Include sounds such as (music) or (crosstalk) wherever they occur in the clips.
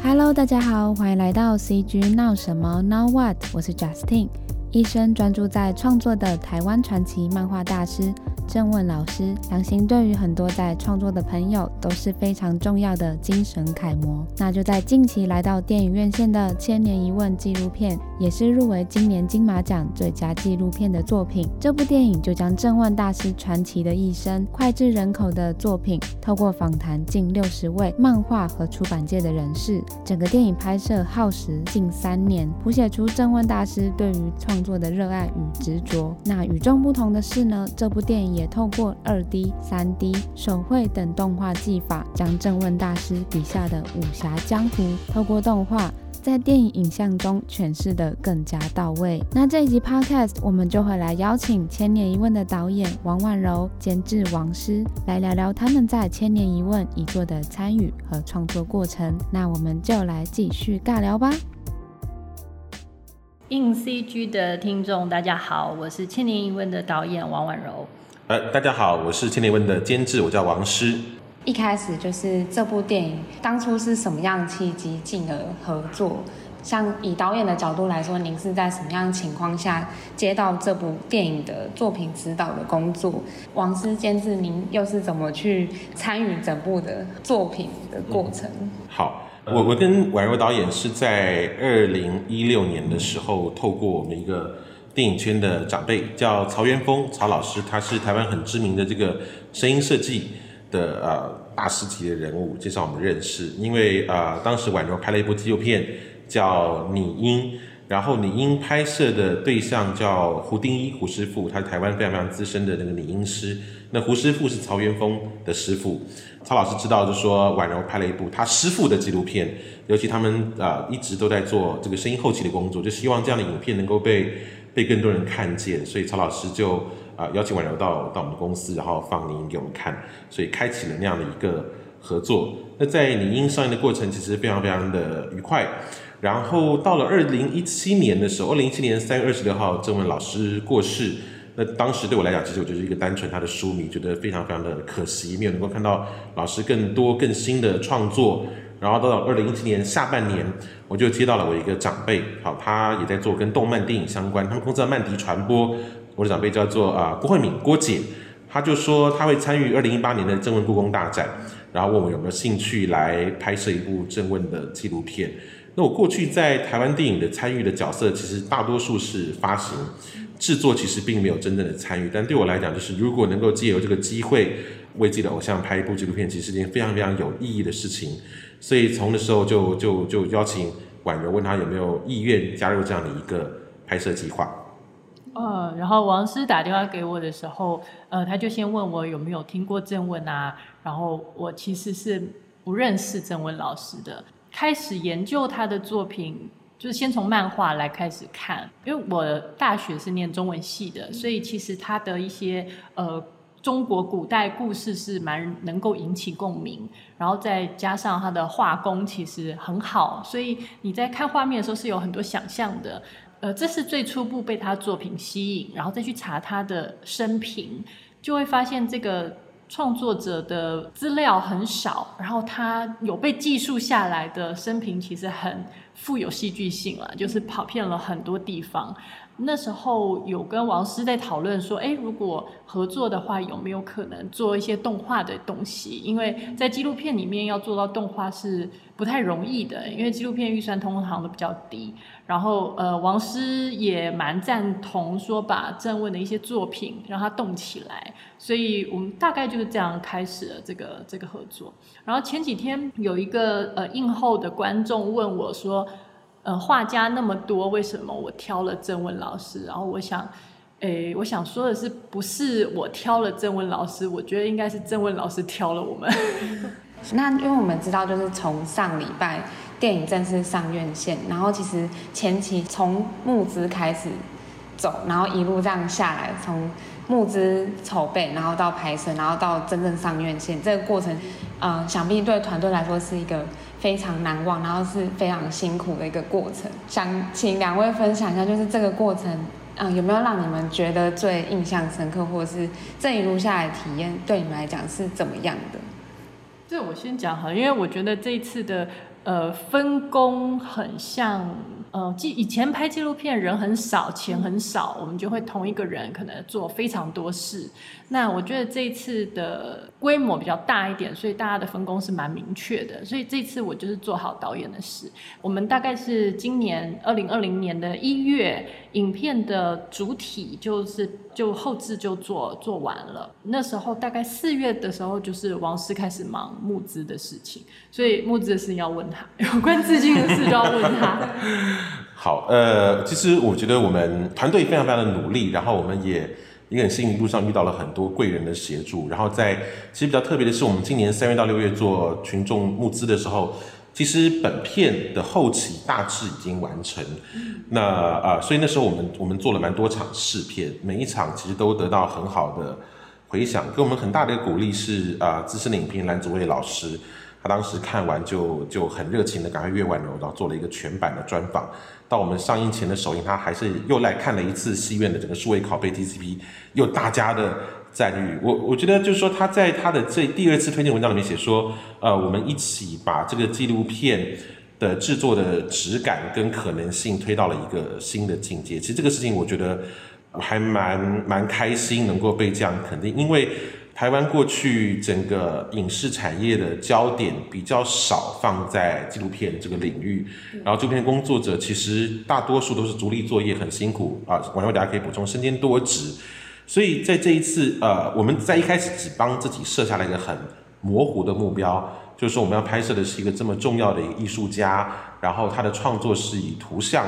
Hello，大家好，欢迎来到 CG 闹什么 Now What？我是 Justin，一生专注在创作的台湾传奇漫画大师。郑问老师，相信对于很多在创作的朋友都是非常重要的精神楷模。那就在近期来到电影院线的《千年一问》纪录片，也是入围今年金马奖最佳纪录片的作品。这部电影就将郑问大师传奇的一生脍炙人口的作品，透过访谈近六十位漫画和出版界的人士，整个电影拍摄耗时近三年，谱写出郑问大师对于创作的热爱与执着。那与众不同的是呢，这部电影。也透过二 D、三 D、手绘等动画技法，将郑问大师笔下的武侠江湖，透过动画在电影影像中诠释得更加到位。那这一集 Podcast，我们就会来邀请《千年一问》的导演王婉柔、监制王师来聊聊他们在《千年一问》一作的参与和创作过程。那我们就来继续尬聊吧。硬 CG 的听众，大家好，我是《千年一问》的导演王婉柔。呃，大家好，我是《千年一问》的监制，我叫王诗。一开始就是这部电影当初是什么样的契机进而合作？像以导演的角度来说，您是在什么样情况下接到这部电影的作品指导的工作？王师监制，您又是怎么去参与整部的作品的过程？嗯、好，我我跟婉柔导演是在二零一六年的时候，透过我们一个。电影圈的长辈叫曹元峰，曹老师，他是台湾很知名的这个声音设计的呃大师级的人物，介绍我们认识。因为、呃，当时婉柔拍了一部纪录片叫《拟音》，然后《拟音》拍摄的对象叫胡定一胡师傅，他是台湾非常非常资深的那个拟音师。那胡师傅是曹元峰的师傅。曹老师知道就说婉柔拍了一部他师傅的纪录片，尤其他们啊、一直都在做这个声音后期的工作，就希望这样的影片能够被。被更多人看见，所以曹老师就啊、邀请婉柔到到我们的公司，然后放拟音给我们看，所以开启了那样的一个合作。那在拟音上映的过程，其实非常非常的愉快。然后到了二零一七年的时候，二零一七年三月二十六号，郑问老师过世。那当时对我来讲，其实我就是一个单纯他的书迷，觉得非常非常的可惜，没有能够看到老师更多更新的创作。然后到了二零一七年下半年，我就接到了我一个长辈，好，他也在做跟动漫电影相关，他们公司叫曼迪传播。我的长辈叫做啊、郭慧敏郭姐，他就说他会参与二零一八年的郑问故宫大展，然后问我有没有兴趣来拍摄一部郑问的纪录片。那我过去在台湾电影的参与的角色，其实大多数是发行制作，其实并没有真正的参与。但对我来讲，就是如果能够借由这个机会为自己的偶像拍一部纪录片，其实是件非常非常有意义的事情。所以从那时候就就就邀请婉柔，问他有没有意愿加入这样的一个拍摄计划。呃，然后王师打电话给我的时候，呃，他就先问我有没有听过郑问啊，然后我其实是不认识郑问老师的。开始研究他的作品，就是先从漫画来开始看，因为我大学是念中文系的，所以其实他的一些呃。中国古代故事是蛮能够引起共鸣，然后再加上他的画工其实很好，所以你在看画面的时候是有很多想象的。呃，这是最初步被他作品吸引，然后再去查他的生平，就会发现这个创作者的资料很少，然后他有被记述下来的生平其实很富有戏剧性了，就是跑遍了很多地方。那时候有跟王师在讨论说，诶，如果合作的话，有没有可能做一些动画的东西？因为在纪录片里面要做到动画是不太容易的，因为纪录片预算通常都比较低。然后，呃，王师也蛮赞同说，把郑问的一些作品让它动起来。所以我们大概就是这样开始了这个这个合作。然后前几天有一个呃映后的观众问我说。呃，画家那么多，为什么我挑了郑问老师？然后我想，诶，我想说的是，不是我挑了郑问老师，我觉得应该是郑问老师挑了我们。(laughs) 那因为我们知道，就是从上礼拜电影正式上院线，然后其实前期从募资开始走，然后一路这样下来，从募资筹备，然后到拍摄，然后到真正上院线，这个过程，呃，想必对团队来说是一个。非常难忘，然后是非常辛苦的一个过程。想请两位分享一下，就是这个过程，嗯，有没有让你们觉得最印象深刻，或者是这一路下来体验对你们来讲是怎么样的？这我先讲哈，因为我觉得这一次的呃分工很像。呃，记以前拍纪录片人很少，钱很少，我们就会同一个人可能做非常多事。那我觉得这一次的规模比较大一点，所以大家的分工是蛮明确的。所以这次我就是做好导演的事。我们大概是今年二零二零年的一月，影片的主体就是就后置就做做完了。那时候大概四月的时候，就是王师开始忙募资的事情，所以募资的事情要问他，有关资金的事就要问他。好，呃，其实我觉得我们团队非常非常的努力，然后我们也。一个很幸运，路上遇到了很多贵人的协助。然后在其实比较特别的是，我们今年三月到六月做群众募资的时候，其实本片的后期大致已经完成。那啊、呃，所以那时候我们我们做了蛮多场试片，每一场其实都得到很好的回响，给我们很大的鼓励是啊，资深的影评蓝子蔚老师，他当时看完就就很热情的赶快约完了，然后做了一个全版的专访。到我们上映前的首映，他还是又来看了一次戏院的整个数位拷贝 TCP，又大家的赞誉。我我觉得就是说，他在他的这第二次推荐文章里面写说，呃，我们一起把这个纪录片的制作的质感跟可能性推到了一个新的境界。其实这个事情，我觉得还蛮蛮开心，能够被这样肯定，因为。台湾过去整个影视产业的焦点比较少放在纪录片这个领域，然后这片工作者其实大多数都是独立作业，很辛苦啊。网友大家可以补充，身兼多职，所以在这一次，呃，我们在一开始只帮自己设下了一个很模糊的目标，就是说我们要拍摄的是一个这么重要的一个艺术家，然后他的创作是以图像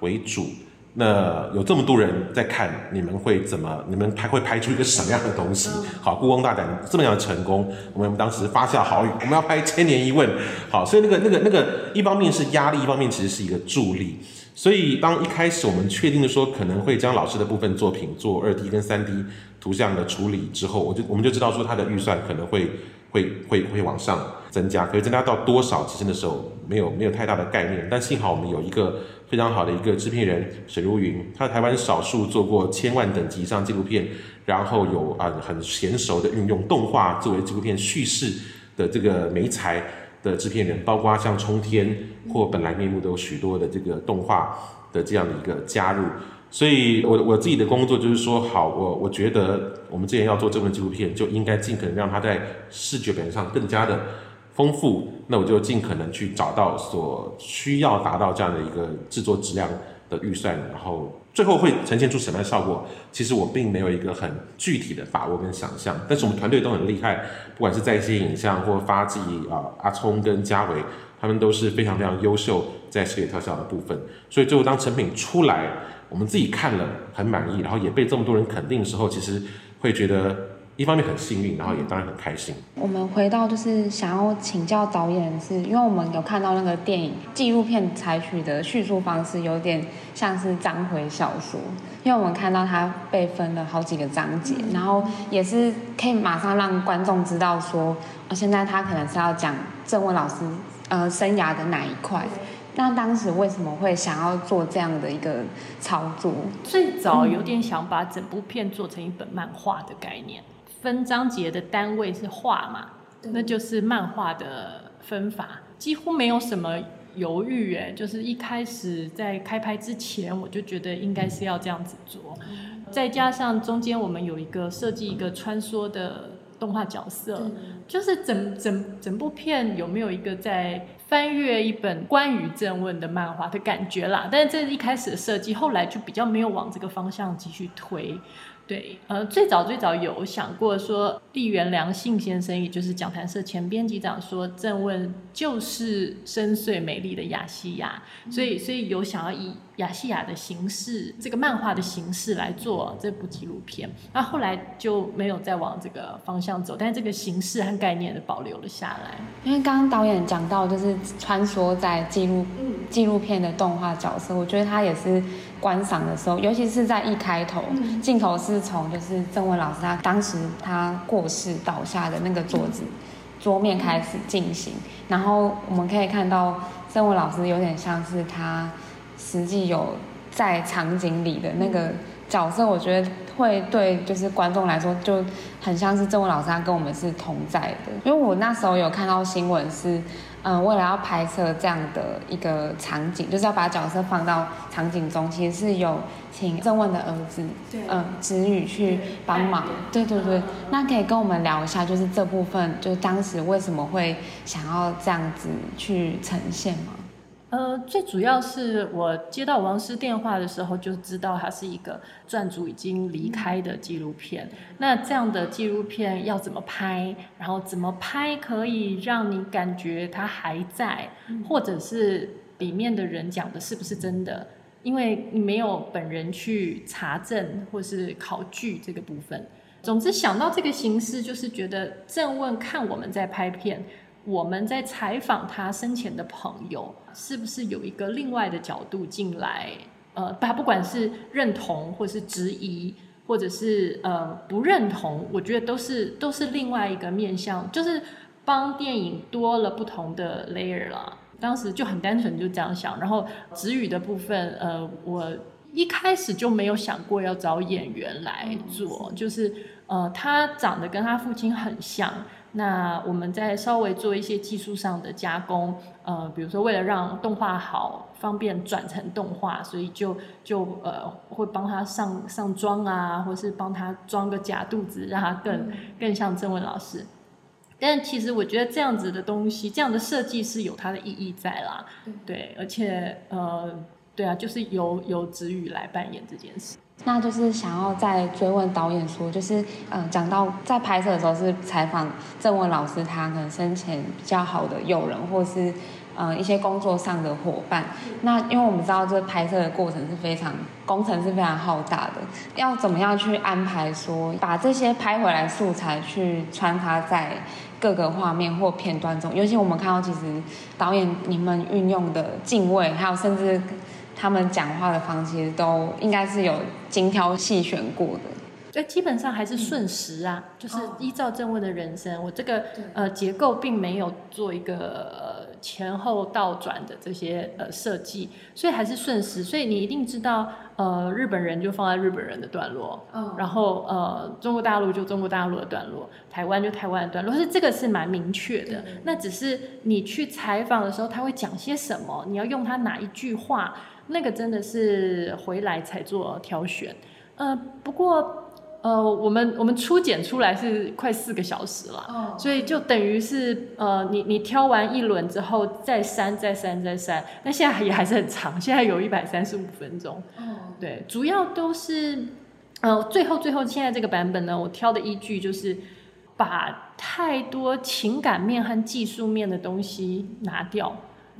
为主。那有这么多人在看，你们会怎么？你们拍会拍出一个什么样的东西？好，故宫大展这么样的成功，我们当时发下豪语，我们要拍《千年一问》。好，所以那个、那个、那个，一方面是压力，一方面其实是一个助力。所以当一开始我们确定的说可能会将老师的部分作品做二 D 跟三 D 图像的处理之后，我就我们就知道说他的预算可能会会会会往上增加，可以增加到多少？其实那时候没有没有太大的概念。但幸好我们有一个。非常好的一个制片人沈如云，他在台湾少数做过千万等级以上纪录片，然后有啊很娴熟的运用动画作为纪录片叙事的这个媒材的制片人，包括像冲天或本来面目都有许多的这个动画的这样的一个加入，所以我我自己的工作就是说，好，我我觉得我们之前要做这份纪录片，就应该尽可能让它在视觉表现上更加的。丰富，那我就尽可能去找到所需要达到这样的一个制作质量的预算，然后最后会呈现出什么样的效果，其实我并没有一个很具体的把握跟想象。但是我们团队都很厉害，不管是在线影像或发迹啊，阿聪跟嘉伟，他们都是非常非常优秀在视觉特效的部分。所以最后当成品出来，我们自己看了很满意，然后也被这么多人肯定的时候，其实会觉得。一方面很幸运，然后也当然很开心。我们回到就是想要请教导演是，是因为我们有看到那个电影纪录片采取的叙述方式有点像是章回小说，因为我们看到它被分了好几个章节，然后也是可以马上让观众知道说，呃，现在他可能是要讲郑问老师呃生涯的哪一块。那当时为什么会想要做这样的一个操作？最早有点想把整部片做成一本漫画的概念。分章节的单位是画嘛，那就是漫画的分法，几乎没有什么犹豫哎，就是一开始在开拍之前，我就觉得应该是要这样子做，再加上中间我们有一个设计一个穿梭的动画角色，就是整整整部片有没有一个在翻阅一本关于正问的漫画的感觉啦，但是这是一开始的设计，后来就比较没有往这个方向继续推。对，呃，最早最早有想过说，立原良信先生，也就是讲谈社前编辑长说，正问就是深邃美丽的亚细亚，所以所以有想要以亚细亚的形式，这个漫画的形式来做这部纪录片，那后来就没有再往这个方向走，但是这个形式和概念的保留了下来。因为刚刚导演讲到，就是穿梭在纪录纪录片的动画角色，我觉得他也是。观赏的时候，尤其是在一开头，镜头是从就是郑文老师他当时他过世倒下的那个桌子桌面开始进行，然后我们可以看到郑文老师有点像是他实际有在场景里的那个角色，我觉得会对就是观众来说就很像是郑问老师他跟我们是同在的。因为我那时候有看到新闻是，嗯、呃，为了要拍摄这样的一个场景，就是要把角色放到场景中，其实是有请郑问的儿子，嗯，子宇去帮忙。对对对，那可以跟我们聊一下，就是这部分，就是当时为什么会想要这样子去呈现吗？呃，最主要是我接到王师电话的时候，就知道它是一个撰组已经离开的纪录片。那这样的纪录片要怎么拍？然后怎么拍可以让你感觉它还在，或者是里面的人讲的是不是真的？因为你没有本人去查证或是考据这个部分。总之想到这个形式，就是觉得正问看我们在拍片。我们在采访他生前的朋友，是不是有一个另外的角度进来？呃，他不管是认同，或是质疑，或者是呃不认同，我觉得都是都是另外一个面向，就是帮电影多了不同的 layer 了。当时就很单纯就这样想，然后质疑的部分，呃，我一开始就没有想过要找演员来做，就是呃，他长得跟他父亲很像。那我们再稍微做一些技术上的加工，呃，比如说为了让动画好，方便转成动画，所以就就呃会帮他上上妆啊，或是帮他装个假肚子，让他更更像郑文老师。但其实我觉得这样子的东西，这样的设计是有它的意义在啦，对，而且呃，对啊，就是由由子宇来扮演这件事。那就是想要再追问导演说，就是嗯，讲到在拍摄的时候是采访郑文老师，他可能生前比较好的友人，或是嗯一些工作上的伙伴。那因为我们知道这拍摄的过程是非常工程是非常浩大的，要怎么样去安排说把这些拍回来素材去穿插在各个画面或片段中？尤其我们看到其实导演你们运用的敬畏，还有甚至。他们讲话的方式其实都应该是有精挑细选过的，对，基本上还是顺时啊，嗯、就是依照正位的人生，哦、我这个呃结构并没有做一个呃前后倒转的这些呃设计，所以还是顺时，所以你一定知道呃日本人就放在日本人的段落，哦、然后呃中国大陆就中国大陆的段落，台湾就台湾的段落，是这个是蛮明确的，嗯、那只是你去采访的时候他会讲些什么，你要用他哪一句话。那个真的是回来才做挑选，呃，不过呃，我们我们初剪出来是快四个小时了，哦，所以就等于是呃，你你挑完一轮之后再删再删再删，那现在也还是很长，现在有一百三十五分钟，哦，对，主要都是呃，最后最后现在这个版本呢，我挑的依据就是把太多情感面和技术面的东西拿掉。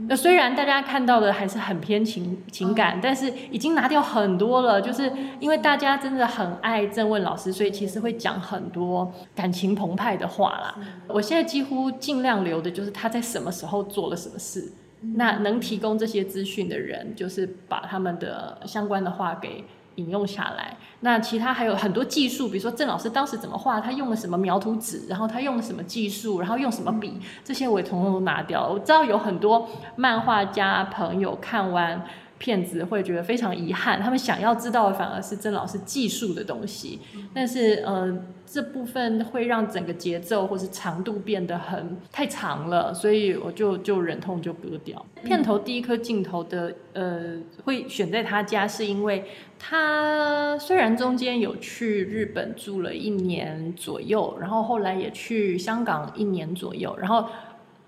那虽然大家看到的还是很偏情情感，但是已经拿掉很多了，就是因为大家真的很爱郑问老师，所以其实会讲很多感情澎湃的话啦。我现在几乎尽量留的就是他在什么时候做了什么事，那能提供这些资讯的人，就是把他们的相关的话给。引用下来，那其他还有很多技术，比如说郑老师当时怎么画，他用了什么描图纸，然后他用了什么技术，然后用什么笔，这些我也统统都拿掉了。我知道有很多漫画家朋友看完片子会觉得非常遗憾，他们想要知道的反而是郑老师技术的东西，但是呃这部分会让整个节奏或是长度变得很太长了，所以我就就忍痛就割掉。片头第一颗镜头的呃会选在他家，是因为他虽然中间有去日本住了一年左右，然后后来也去香港一年左右，然后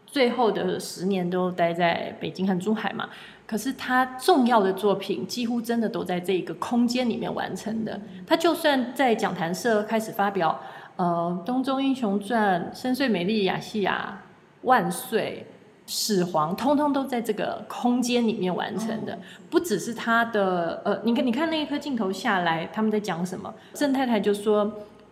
最后的十年都待在北京和珠海嘛。可是他重要的作品几乎真的都在这个空间里面完成的。他就算在讲坛社开始发表，呃，《东周英雄传》《深邃美丽亚细亚》《万岁》《始皇》，通通都在这个空间里面完成的。不只是他的，呃，你看，你看那一颗镜头下来，他们在讲什么？郑太太就说，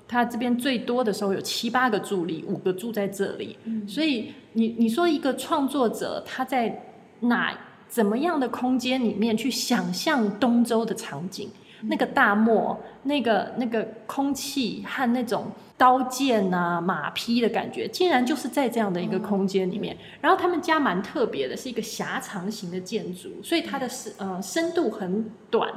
他这边最多的时候有七八个助理，五个住在这里。所以你你说一个创作者他在哪？怎么样的空间里面去想象东周的场景？那个大漠，那个那个空气和那种刀剑啊、马匹的感觉，竟然就是在这样的一个空间里面。然后他们家蛮特别的，是一个狭长型的建筑，所以它的深呃深度很短。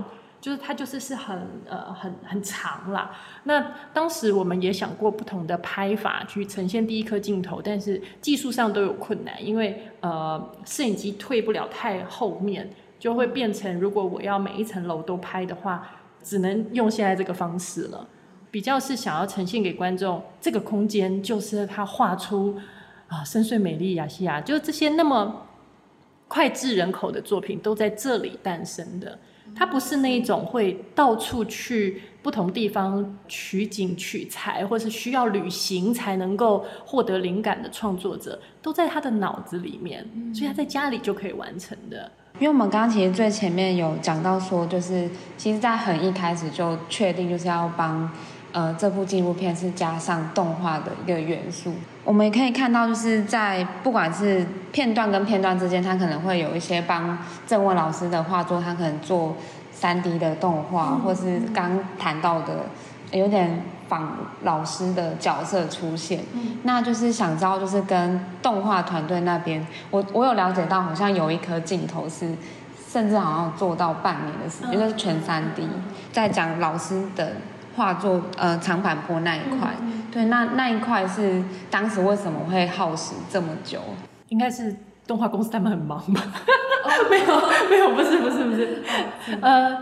就是它就是是很呃很很长啦。那当时我们也想过不同的拍法去呈现第一颗镜头，但是技术上都有困难，因为呃摄影机退不了太后面，就会变成如果我要每一层楼都拍的话，只能用现在这个方式了。比较是想要呈现给观众这个空间，就是他画出啊深邃美丽亚细亚，就这些那么脍炙人口的作品都在这里诞生的。他不是那一种会到处去不同地方取景取材，或是需要旅行才能够获得灵感的创作者，都在他的脑子里面，所以他在家里就可以完成的。因为我们刚刚其实最前面有讲到说，就是其实在很一开始就确定就是要帮。呃，这部纪录片是加上动画的一个元素。我们也可以看到，就是在不管是片段跟片段之间，他可能会有一些帮郑问老师的画作，他可能做三 D 的动画，或是刚谈到的有点仿老师的角色出现。嗯那就是想知道，就是跟动画团队那边，我我有了解到，好像有一颗镜头是，甚至好像做到半年的时间，就是全三 D，在讲老师的。画作呃长坂坡那一块，嗯、对，那那一块是当时为什么会耗时这么久？应该是动画公司他们很忙吧？(laughs) 没有没有，不是不是不是，呃，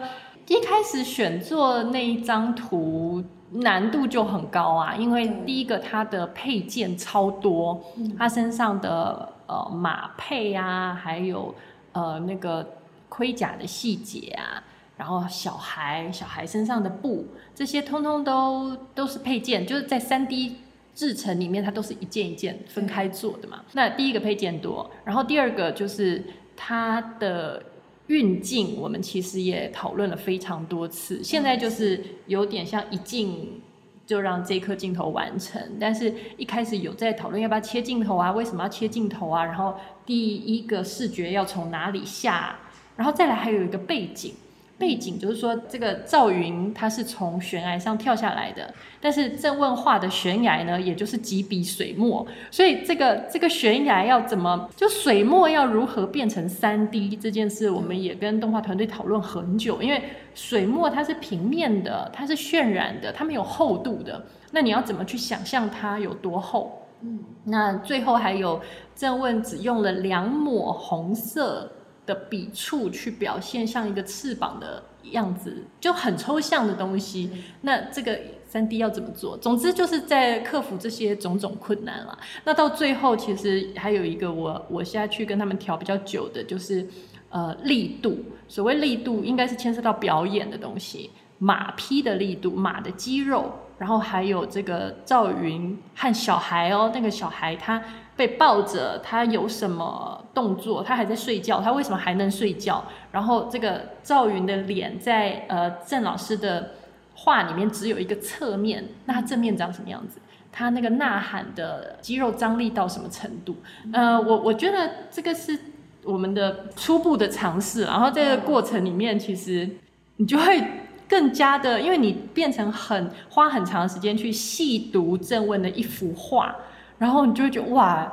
一开始选做那一张图难度就很高啊，因为第一个它的配件超多，它身上的呃马配啊，还有呃那个盔甲的细节啊。然后小孩小孩身上的布，这些通通都都是配件，就是在三 D 制成里面，它都是一件一件分开做的嘛。那第一个配件多，然后第二个就是它的运镜，我们其实也讨论了非常多次。现在就是有点像一镜就让这颗镜头完成，但是一开始有在讨论要不要切镜头啊，为什么要切镜头啊？然后第一个视觉要从哪里下，然后再来还有一个背景。背景就是说，这个赵云他是从悬崖上跳下来的，但是郑问画的悬崖呢，也就是几笔水墨，所以这个这个悬崖要怎么就水墨要如何变成三 D 这件事，我们也跟动画团队讨论很久，因为水墨它是平面的，它是渲染的，它没有厚度的，那你要怎么去想象它有多厚？嗯，那最后还有郑问只用了两抹红色。的笔触去表现像一个翅膀的样子，就很抽象的东西。那这个三 D 要怎么做？总之就是在克服这些种种困难了。那到最后，其实还有一个我我现在去跟他们调比较久的，就是呃力度。所谓力度，应该是牵涉到表演的东西，马匹的力度，马的肌肉，然后还有这个赵云和小孩哦，那个小孩他。被抱着，他有什么动作？他还在睡觉，他为什么还能睡觉？然后这个赵云的脸在呃郑老师的画里面只有一个侧面，那他正面长什么样子？他那个呐喊的肌肉张力到什么程度？呃，我我觉得这个是我们的初步的尝试，然后这个过程里面，其实你就会更加的，因为你变成很花很长时间去细读郑问的一幅画。然后你就会觉得哇，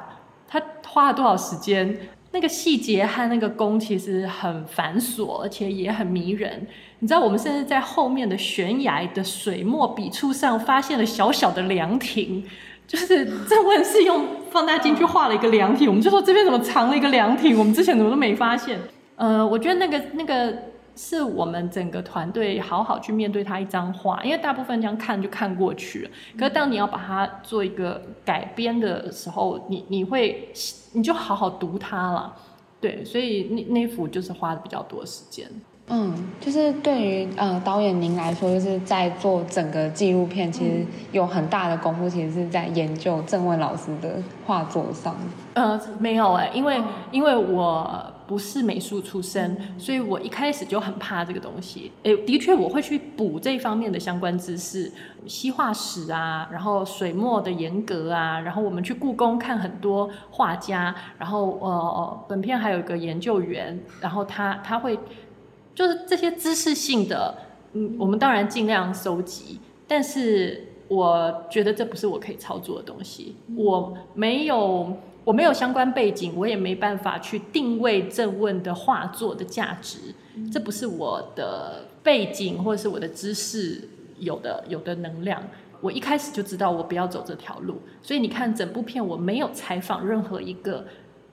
他花了多少时间？那个细节和那个工其实很繁琐，而且也很迷人。你知道，我们甚至在后面的悬崖的水墨笔触上发现了小小的凉亭，(laughs) 就是郑问是用放大镜去画了一个凉亭。我们就说这边怎么藏了一个凉亭？我们之前怎么都没发现？呃，我觉得那个那个。是我们整个团队好好去面对他一张画，因为大部分这样看就看过去了。可是当你要把它做一个改编的时候，你你会你就好好读它了，对，所以那那幅就是花的比较多时间。嗯，就是对于呃导演您来说，就是在做整个纪录片，其实有很大的功夫，其实是在研究郑问老师的画作上。呃，没有哎、欸，因为因为我不是美术出身，所以我一开始就很怕这个东西。哎，的确我会去补这方面的相关知识，西画史啊，然后水墨的严格啊，然后我们去故宫看很多画家，然后呃，本片还有一个研究员，然后他他会。就是这些知识性的，嗯，我们当然尽量收集，但是我觉得这不是我可以操作的东西。我没有，我没有相关背景，我也没办法去定位正问的画作的价值，这不是我的背景或者是我的知识有的有的能量，我一开始就知道我不要走这条路。所以你看整部片我没有采访任何一个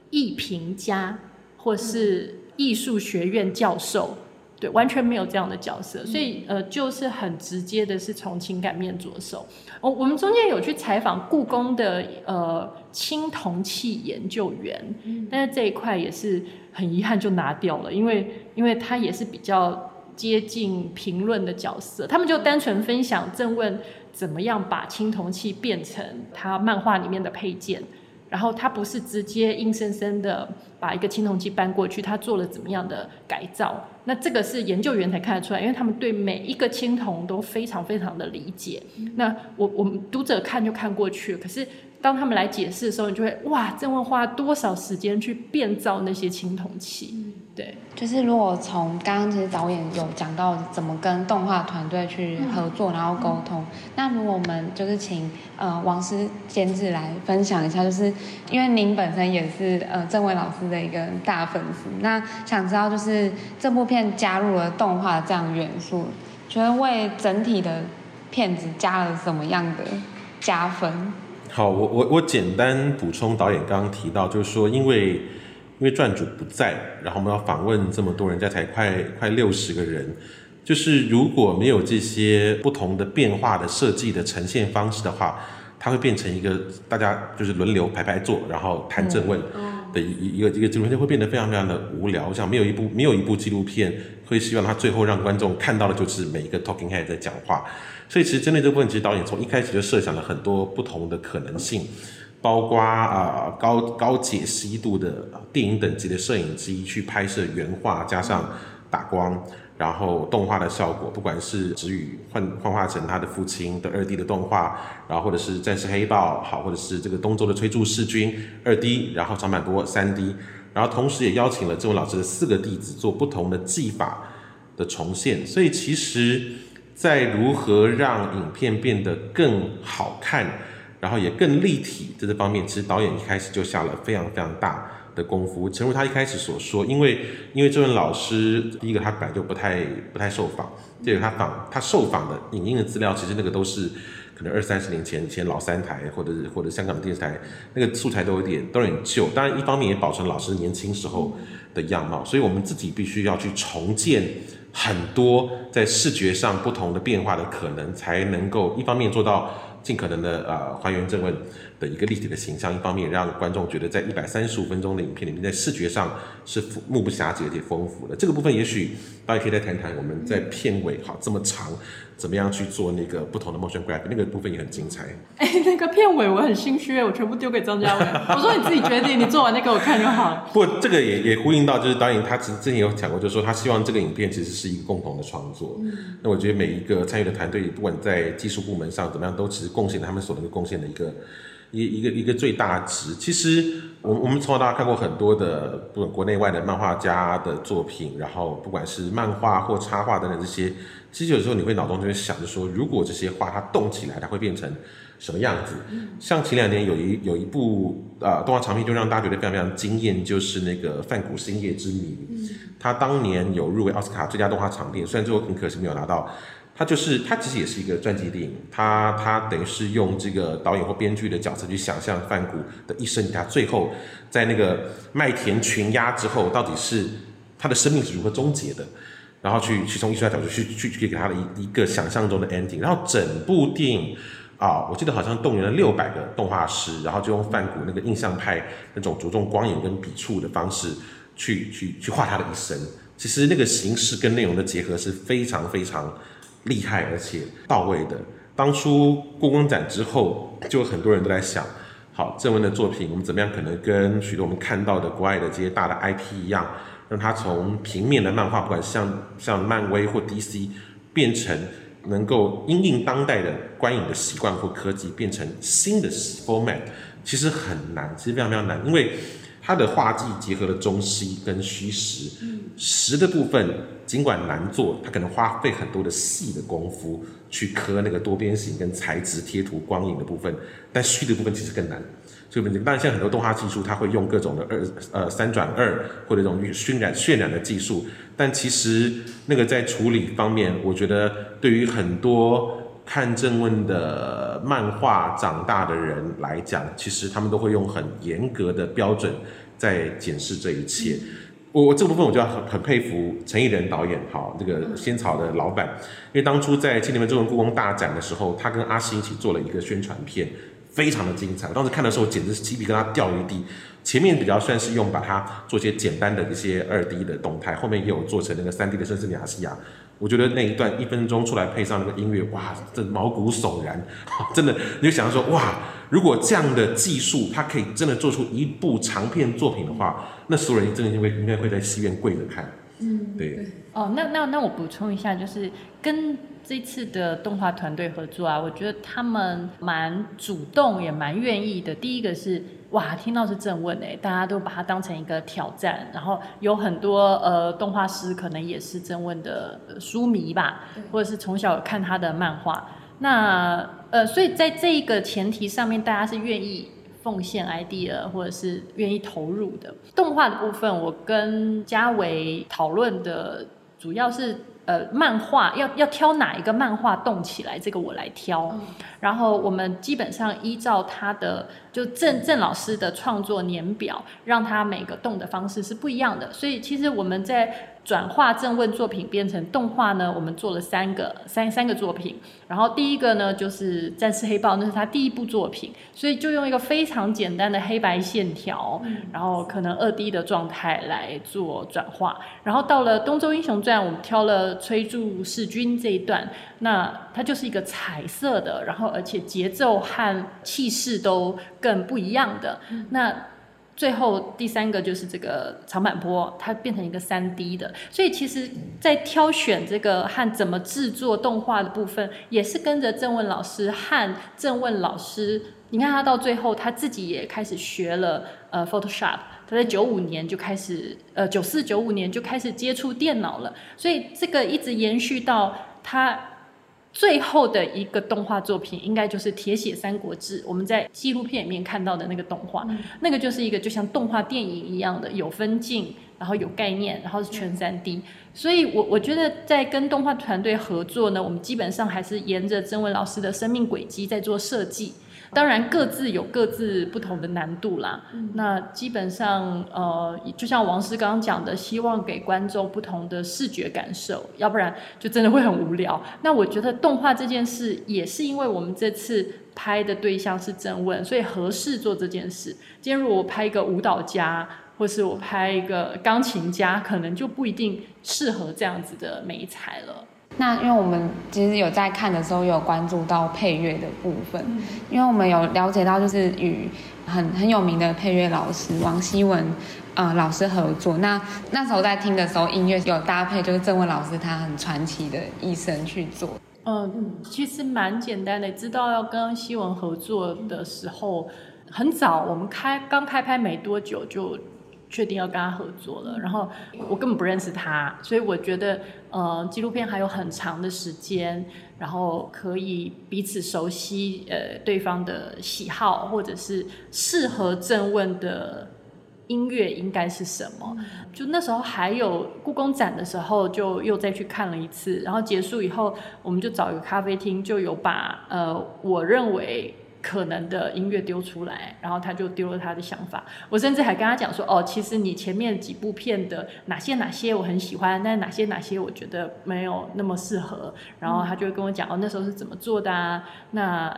艺评家或是艺术学院教授。对，完全没有这样的角色，所以呃，就是很直接的，是从情感面着手。哦，我们中间有去采访故宫的呃青铜器研究员，但是这一块也是很遗憾就拿掉了，因为因为他也是比较接近评论的角色，他们就单纯分享正问怎么样把青铜器变成他漫画里面的配件。然后他不是直接硬生生的把一个青铜器搬过去，他做了怎么样的改造？那这个是研究员才看得出来，因为他们对每一个青铜都非常非常的理解。那我我们读者看就看过去，可是当他们来解释的时候，你就会哇，郑问花多少时间去变造那些青铜器？对，就是如果从刚刚其实导演有讲到怎么跟动画团队去合作，然后沟通。嗯、那如果我们就是请呃王师监制来分享一下，就是因为您本身也是呃郑问老师的一个大粉丝，那想知道就是这部片加入了动画这样的元素，觉得为整体的片子加了什么样的加分？好，我我我简单补充导演刚刚提到，就是说因为。因为撰主不在，然后我们要访问这么多人，家才快快六十个人，就是如果没有这些不同的变化的设计的呈现方式的话，它会变成一个大家就是轮流排排坐，然后谈正问的一一个一个纪录片，会变得非常非常的无聊。我想没有一部没有一部纪录片会希望他最后让观众看到的就是每一个 talking head 在讲话。所以其实针对这个问题，导演从一开始就设想了很多不同的可能性。包括啊、高高解析度的电影等级的摄影机去拍摄原画，加上打光，然后动画的效果，不管是子羽幻幻化成他的父亲的二 D 的动画，然后或者是战士黑豹，好，或者是这个东周的崔杼弑君二 D，然后长坂坡三 D，然后同时也邀请了这位老师的四个弟子做不同的技法的重现，所以其实，在如何让影片变得更好看。然后也更立体，在这方面，其实导演一开始就下了非常非常大的功夫。诚如他一开始所说，因为因为这位老师，第一个他本来就不太不太受访，第二个他访他受访的影音的资料，其实那个都是可能二三十年前以前老三台或者是或者香港的电视台那个素材都有点都有点旧。当然，一方面也保存老师年轻时候的样貌，所以我们自己必须要去重建很多在视觉上不同的变化的可能，才能够一方面做到。尽可能的呃还原正问的一个立体的形象，一方面让观众觉得在一百三十五分钟的影片里面，在视觉上是目不暇接且丰富的。这个部分也许大家可以再谈谈，我们在片尾哈这么长，怎么样去做那个不同的 motion graphic，那个部分也很精彩。哎，那个片尾我很心虚，我全部丢给张家伟，(laughs) 我说你自己决定，你做完再给我看就好。不，这个也也呼应到，就是导演他其实之前有讲过，就是说他希望这个影片其实是一个共同的创作。嗯、那我觉得每一个参与的团队，不管在技术部门上怎么样，都其实贡献他们所能够贡献的一个一一个一个最大值。其实我我们从小到大看过很多的不管国内外的漫画家的作品，然后不管是漫画或插画等等这些。其实有时候你会脑中就会想着说，如果这些画它动起来，它会变成什么样子？像前两年有一有一部呃动画长片，就让大家觉得非常非常惊艳，就是那个《梵谷星夜之谜》。它当年有入围奥斯卡最佳动画长片，虽然最后很可惜没有拿到。它就是它其实也是一个传记电影，它它等于是用这个导演或编剧的角色去想象范古的一生，他最后在那个麦田群鸦之后，到底是他的生命是如何终结的？然后去去从艺术家角度去去去给他的一一个想象中的 ending，然后整部电影啊，我记得好像动员了六百个动画师，然后就用梵谷那个印象派那种着重光影跟笔触的方式去去去画他的一生。其实那个形式跟内容的结合是非常非常厉害而且到位的。当初故宫展之后，就很多人都在想，好，郑文的作品我们怎么样可能跟许多我们看到的国外的这些大的 IP 一样。让它从平面的漫画，不管像像漫威或 DC，变成能够因应当代的观影的习惯或科技，变成新的 format，其实很难，其实非常非常难，因为它的画技结合了中西跟虚实，实的部分尽管难做，它可能花费很多的细的功夫去刻那个多边形跟材质贴图光影的部分，但虚的部分其实更难。这个，当然现在很多动画技术，它会用各种的二呃三转二或者这种渲染渲染的技术，但其实那个在处理方面，我觉得对于很多看正问的漫画长大的人来讲，其实他们都会用很严格的标准在检视这一切。我我这部分我就要很很佩服陈义仁导演，好，这个仙草的老板，因为当初在青年门中文故宫大展的时候，他跟阿星一起做了一个宣传片，非常的精彩。我当时看的时候，简直是鸡皮疙瘩掉一地。前面比较算是用把它做一些简单的一些二 D 的动态，后面也有做成那个三 D 的圣斯亚西亚。我觉得那一段一分钟出来配上那个音乐，哇，这毛骨悚然，(laughs) 真的你就想说哇。如果这样的技术，它可以真的做出一部长片作品的话，那所有人真的应该应该会在戏院跪着看。嗯，对。哦，那那那我补充一下，就是跟这次的动画团队合作啊，我觉得他们蛮主动，也蛮愿意的。第一个是哇，听到是正问哎，大家都把它当成一个挑战，然后有很多呃动画师可能也是正问的书迷吧，或者是从小看他的漫画。那呃，所以在这一个前提上面，大家是愿意奉献 idea 或者是愿意投入的。动画的部分，我跟嘉维讨论的主要是呃，漫画要要挑哪一个漫画动起来，这个我来挑。然后我们基本上依照他的就郑郑老师的创作年表，让他每个动的方式是不一样的。所以其实我们在。转化郑问作品变成动画呢，我们做了三个三三个作品。然后第一个呢就是《战士黑豹》，那是他第一部作品，所以就用一个非常简单的黑白线条，然后可能二 D 的状态来做转化。然后到了《东周英雄传》，我们挑了崔杼弑君这一段，那它就是一个彩色的，然后而且节奏和气势都更不一样的那。最后第三个就是这个长坂坡，它变成一个三 D 的，所以其实，在挑选这个和怎么制作动画的部分，也是跟着郑问老师和郑问老师。你看他到最后，他自己也开始学了呃 Photoshop，他在九五年就开始，呃九四九五年就开始接触电脑了，所以这个一直延续到他。最后的一个动画作品，应该就是《铁血三国志》，我们在纪录片里面看到的那个动画，嗯、那个就是一个就像动画电影一样的，有分镜，然后有概念，然后是全三 D。所以我我觉得在跟动画团队合作呢，我们基本上还是沿着曾文老师的生命轨迹在做设计。当然，各自有各自不同的难度啦。嗯、那基本上，呃，就像王师刚刚讲的，希望给观众不同的视觉感受，要不然就真的会很无聊。那我觉得动画这件事，也是因为我们这次拍的对象是郑问，所以合适做这件事。今天如果我拍一个舞蹈家，或是我拍一个钢琴家，可能就不一定适合这样子的美材了。那因为我们其实有在看的时候，有关注到配乐的部分，因为我们有了解到，就是与很很有名的配乐老师王希文，呃，老师合作。那那时候在听的时候，音乐有搭配，就是郑文老师他很传奇的一生去做。嗯，其实蛮简单的。知道要跟希文合作的时候，很早，我们开刚开拍没多久就。确定要跟他合作了，然后我根本不认识他，所以我觉得，呃，纪录片还有很长的时间，然后可以彼此熟悉，呃，对方的喜好或者是适合正问的音乐应该是什么。就那时候还有故宫展的时候，就又再去看了一次，然后结束以后，我们就找一个咖啡厅，就有把呃，我认为。可能的音乐丢出来，然后他就丢了他的想法。我甚至还跟他讲说：“哦，其实你前面几部片的哪些哪些我很喜欢，但哪些哪些我觉得没有那么适合。”然后他就会跟我讲：“哦，那时候是怎么做的啊？”那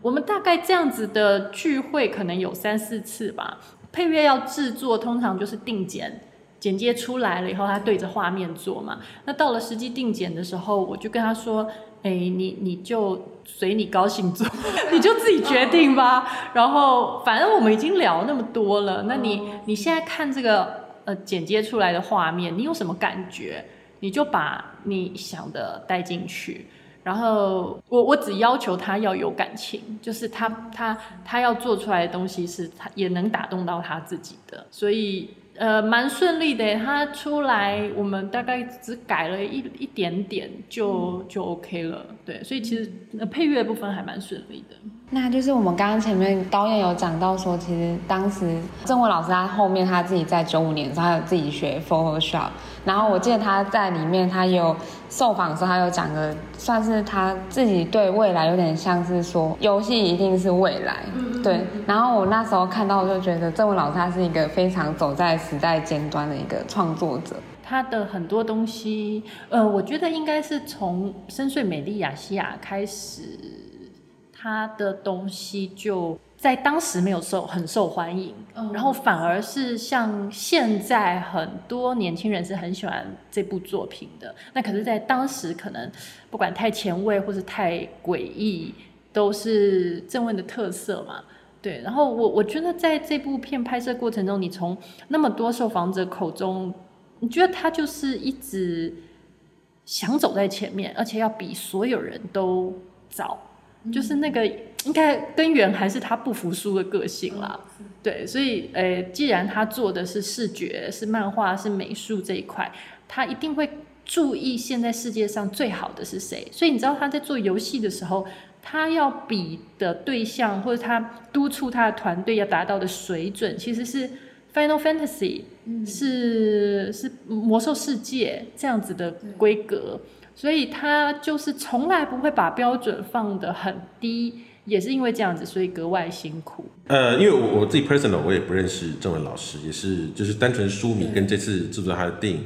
我们大概这样子的聚会可能有三四次吧。配乐要制作，通常就是定剪，剪接出来了以后，他对着画面做嘛。那到了实际定剪的时候，我就跟他说。哎，你你就随你高兴做，(laughs) 你就自己决定吧。然后反正我们已经聊那么多了，那你你现在看这个呃剪接出来的画面，你有什么感觉？你就把你想的带进去。然后我我只要求他要有感情，就是他他他要做出来的东西是他也能打动到他自己的，所以。呃，蛮顺利的，他出来，我们大概只改了一一点点就，就就 OK 了。对，所以其实配乐部分还蛮顺利的。那就是我们刚刚前面导演有讲到说，其实当时郑文老师他后面他自己在九五年的时候，他有自己学 Photoshop，然后我记得他在里面他有受访的时候，他有讲的算是他自己对未来有点像是说游戏一定是未来，对。然后我那时候看到就觉得郑文老师他是一个非常走在时代尖端的一个创作者，他的很多东西，呃，我觉得应该是从深邃美丽亚西亚开始。他的东西就在当时没有受很受欢迎，嗯，然后反而是像现在很多年轻人是很喜欢这部作品的。那可是，在当时可能不管太前卫或是太诡异，都是郑问的特色嘛。对，然后我我觉得在这部片拍摄过程中，你从那么多受访者口中，你觉得他就是一直想走在前面，而且要比所有人都早。就是那个应该根源还是他不服输的个性啦，对，所以呃，既然他做的是视觉、是漫画、是美术这一块，他一定会注意现在世界上最好的是谁。所以你知道他在做游戏的时候，他要比的对象或者他督促他的团队要达到的水准，其实是 Final Fantasy，是是魔兽世界这样子的规格。所以他就是从来不会把标准放得很低，也是因为这样子，所以格外辛苦。呃，因为我我自己 personal 我也不认识郑文老师，也是就是单纯书迷跟这次制作他的电影，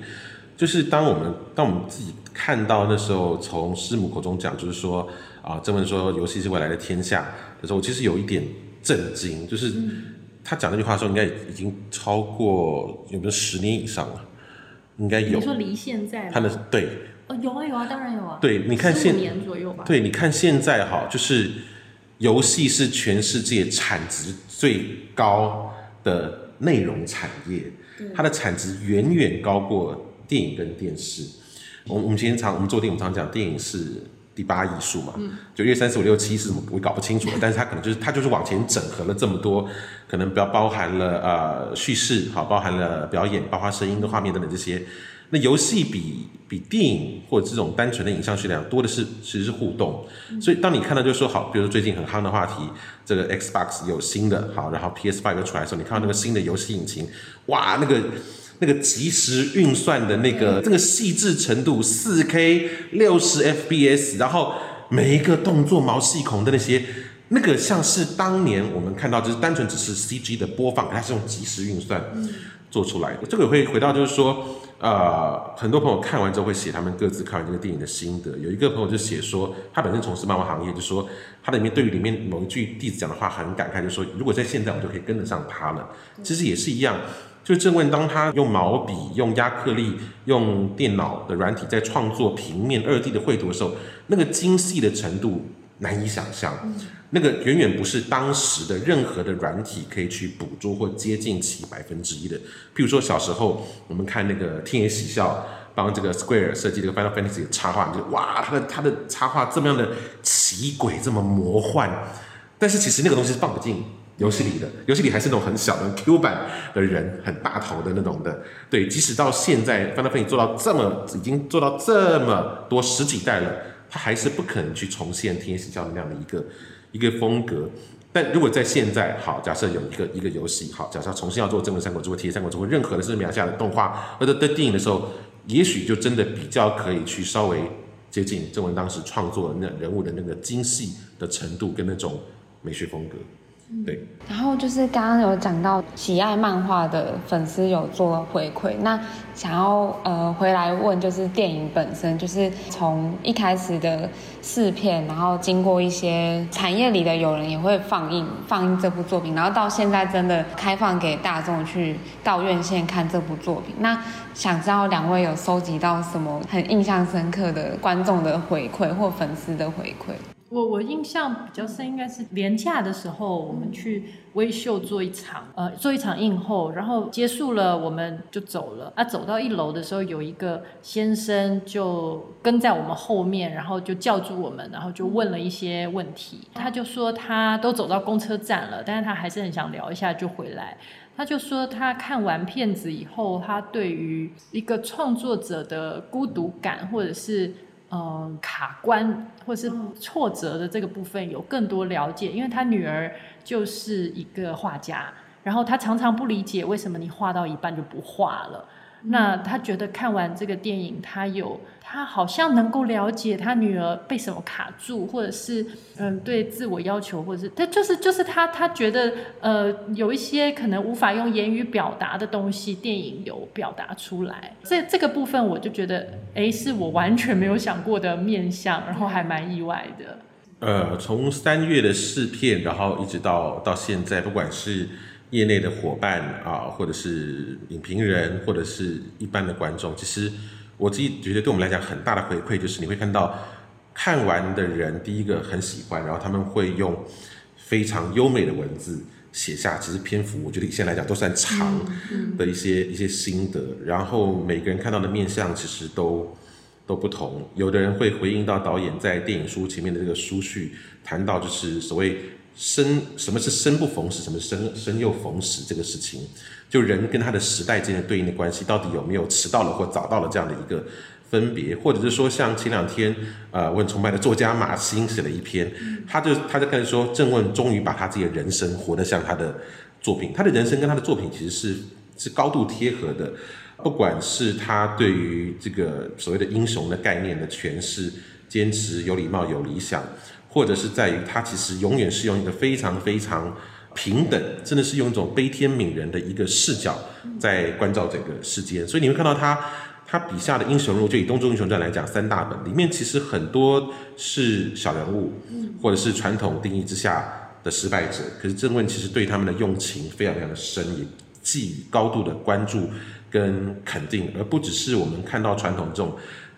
就是当我们当我们自己看到那时候从师母口中讲，就是说啊，郑文说游戏是未来的天下的时候，我其实有一点震惊，就是他讲那句话的时候，应该已经超过有没有十年以上了？应该有。你说离现在他的对。哦，有啊有啊，当然有啊。对，你看现年左右吧。对，你看现在哈，就是游戏是全世界产值最高的内容产业，它的产值远远高过电影跟电视。我我们今天常我们做电影，常讲电影是第八艺术嘛，嗯，就一二三四五六七是什么，我搞不清楚了。但是它可能就是它就是往前整合了这么多，可能包包含了呃叙事，好，包含了表演，包括声音跟画面等等这些。那游戏比比电影或者这种单纯的影像学量多的是，其实是互动。所以当你看到就说好，比如说最近很夯的话题，这个 Xbox 有新的好，然后 PS Five 又出来的时候，你看到那个新的游戏引擎，哇，那个那个即时运算的那个这个细致程度，四 K 六十 FPS，然后每一个动作毛细孔的那些，那个像是当年我们看到就是单纯只是 CG 的播放，它是用即时运算做出来。这个会回到就是说。呃，很多朋友看完之后会写他们各自看完这个电影的心得。有一个朋友就写说，他本身从事漫画行业，就说他里面对于里面某一句弟子讲的话很感慨，就说如果在现在我就可以跟得上他了。其实也是一样，就是郑问当他用毛笔、用压克力、用电脑的软体在创作平面二 D 的绘图的时候，那个精细的程度难以想象。那个远远不是当时的任何的软体可以去捕捉或接近其百分之一的。譬如说小时候我们看那个天野喜孝帮这个 Square 设计这个 Final Fantasy 的插画，你就哇，他的他的插画这么样的奇诡，这么魔幻。但是其实那个东西是放不进游戏里的，游戏里还是那种很小的 Q 版的人，很大头的那种的。对，即使到现在 Final Fantasy 做到这么，已经做到这么多十几代了，他还是不可能去重现天使教的那样的一个。一个风格，但如果在现在，好，假设有一个一个游戏，好，假设重新要做《真·文三国志》或《铁三国志》或任何的是秒下的动画或者的电影的时候，也许就真的比较可以去稍微接近正文当时创作的那人物的那个精细的程度跟那种美学风格。对，然后就是刚刚有讲到喜爱漫画的粉丝有做回馈，那想要呃回来问，就是电影本身，就是从一开始的试片，然后经过一些产业里的友人也会放映放映这部作品，然后到现在真的开放给大众去到院线看这部作品。那想知道两位有收集到什么很印象深刻的观众的回馈或粉丝的回馈？我我印象比较深，应该是连假的时候，我们去微秀做一场，呃，做一场映后，然后结束了，我们就走了。啊，走到一楼的时候，有一个先生就跟在我们后面，然后就叫住我们，然后就问了一些问题。他就说他都走到公车站了，但是他还是很想聊一下就回来。他就说他看完片子以后，他对于一个创作者的孤独感，或者是。嗯卡关或是挫折的这个部分有更多了解，因为他女儿就是一个画家，然后他常常不理解为什么你画到一半就不画了。那他觉得看完这个电影，他有他好像能够了解他女儿被什么卡住，或者是嗯对自我要求，或者是他就是就是他他觉得呃有一些可能无法用言语表达的东西，电影有表达出来。这这个部分我就觉得哎是我完全没有想过的面向，然后还蛮意外的。呃，从三月的试片，然后一直到到现在，不管是。业内的伙伴啊，或者是影评人，或者是一般的观众，其实我自己觉得对我们来讲很大的回馈，就是你会看到看完的人，第一个很喜欢，然后他们会用非常优美的文字写下，其实篇幅我觉得以现在来讲都算长的一些一些心得，然后每个人看到的面相其实都都不同，有的人会回应到导演在电影书前面的这个书序，谈到就是所谓。生什么是生不逢时，什么是生生又逢时这个事情，就人跟他的时代之间对应的关系，到底有没有迟到了或早到了这样的一个分别，或者是说像前两天，呃，我很崇拜的作家马欣写了一篇，他就他就开始说，郑问终于把他自己的人生活得像他的作品，他的人生跟他的作品其实是是高度贴合的，不管是他对于这个所谓的英雄的概念的诠释，坚持有礼貌有理想。或者是在于他其实永远是用一个非常非常平等，真的是用一种悲天悯人的一个视角在关照整个世间。所以你会看到他他笔下的英雄人物，就以《东周英雄传》来讲，三大本里面其实很多是小人物，或者是传统定义之下的失败者。可是郑问其实对他们的用情非常非常的深，也寄予高度的关注跟肯定，而不只是我们看到传统这种。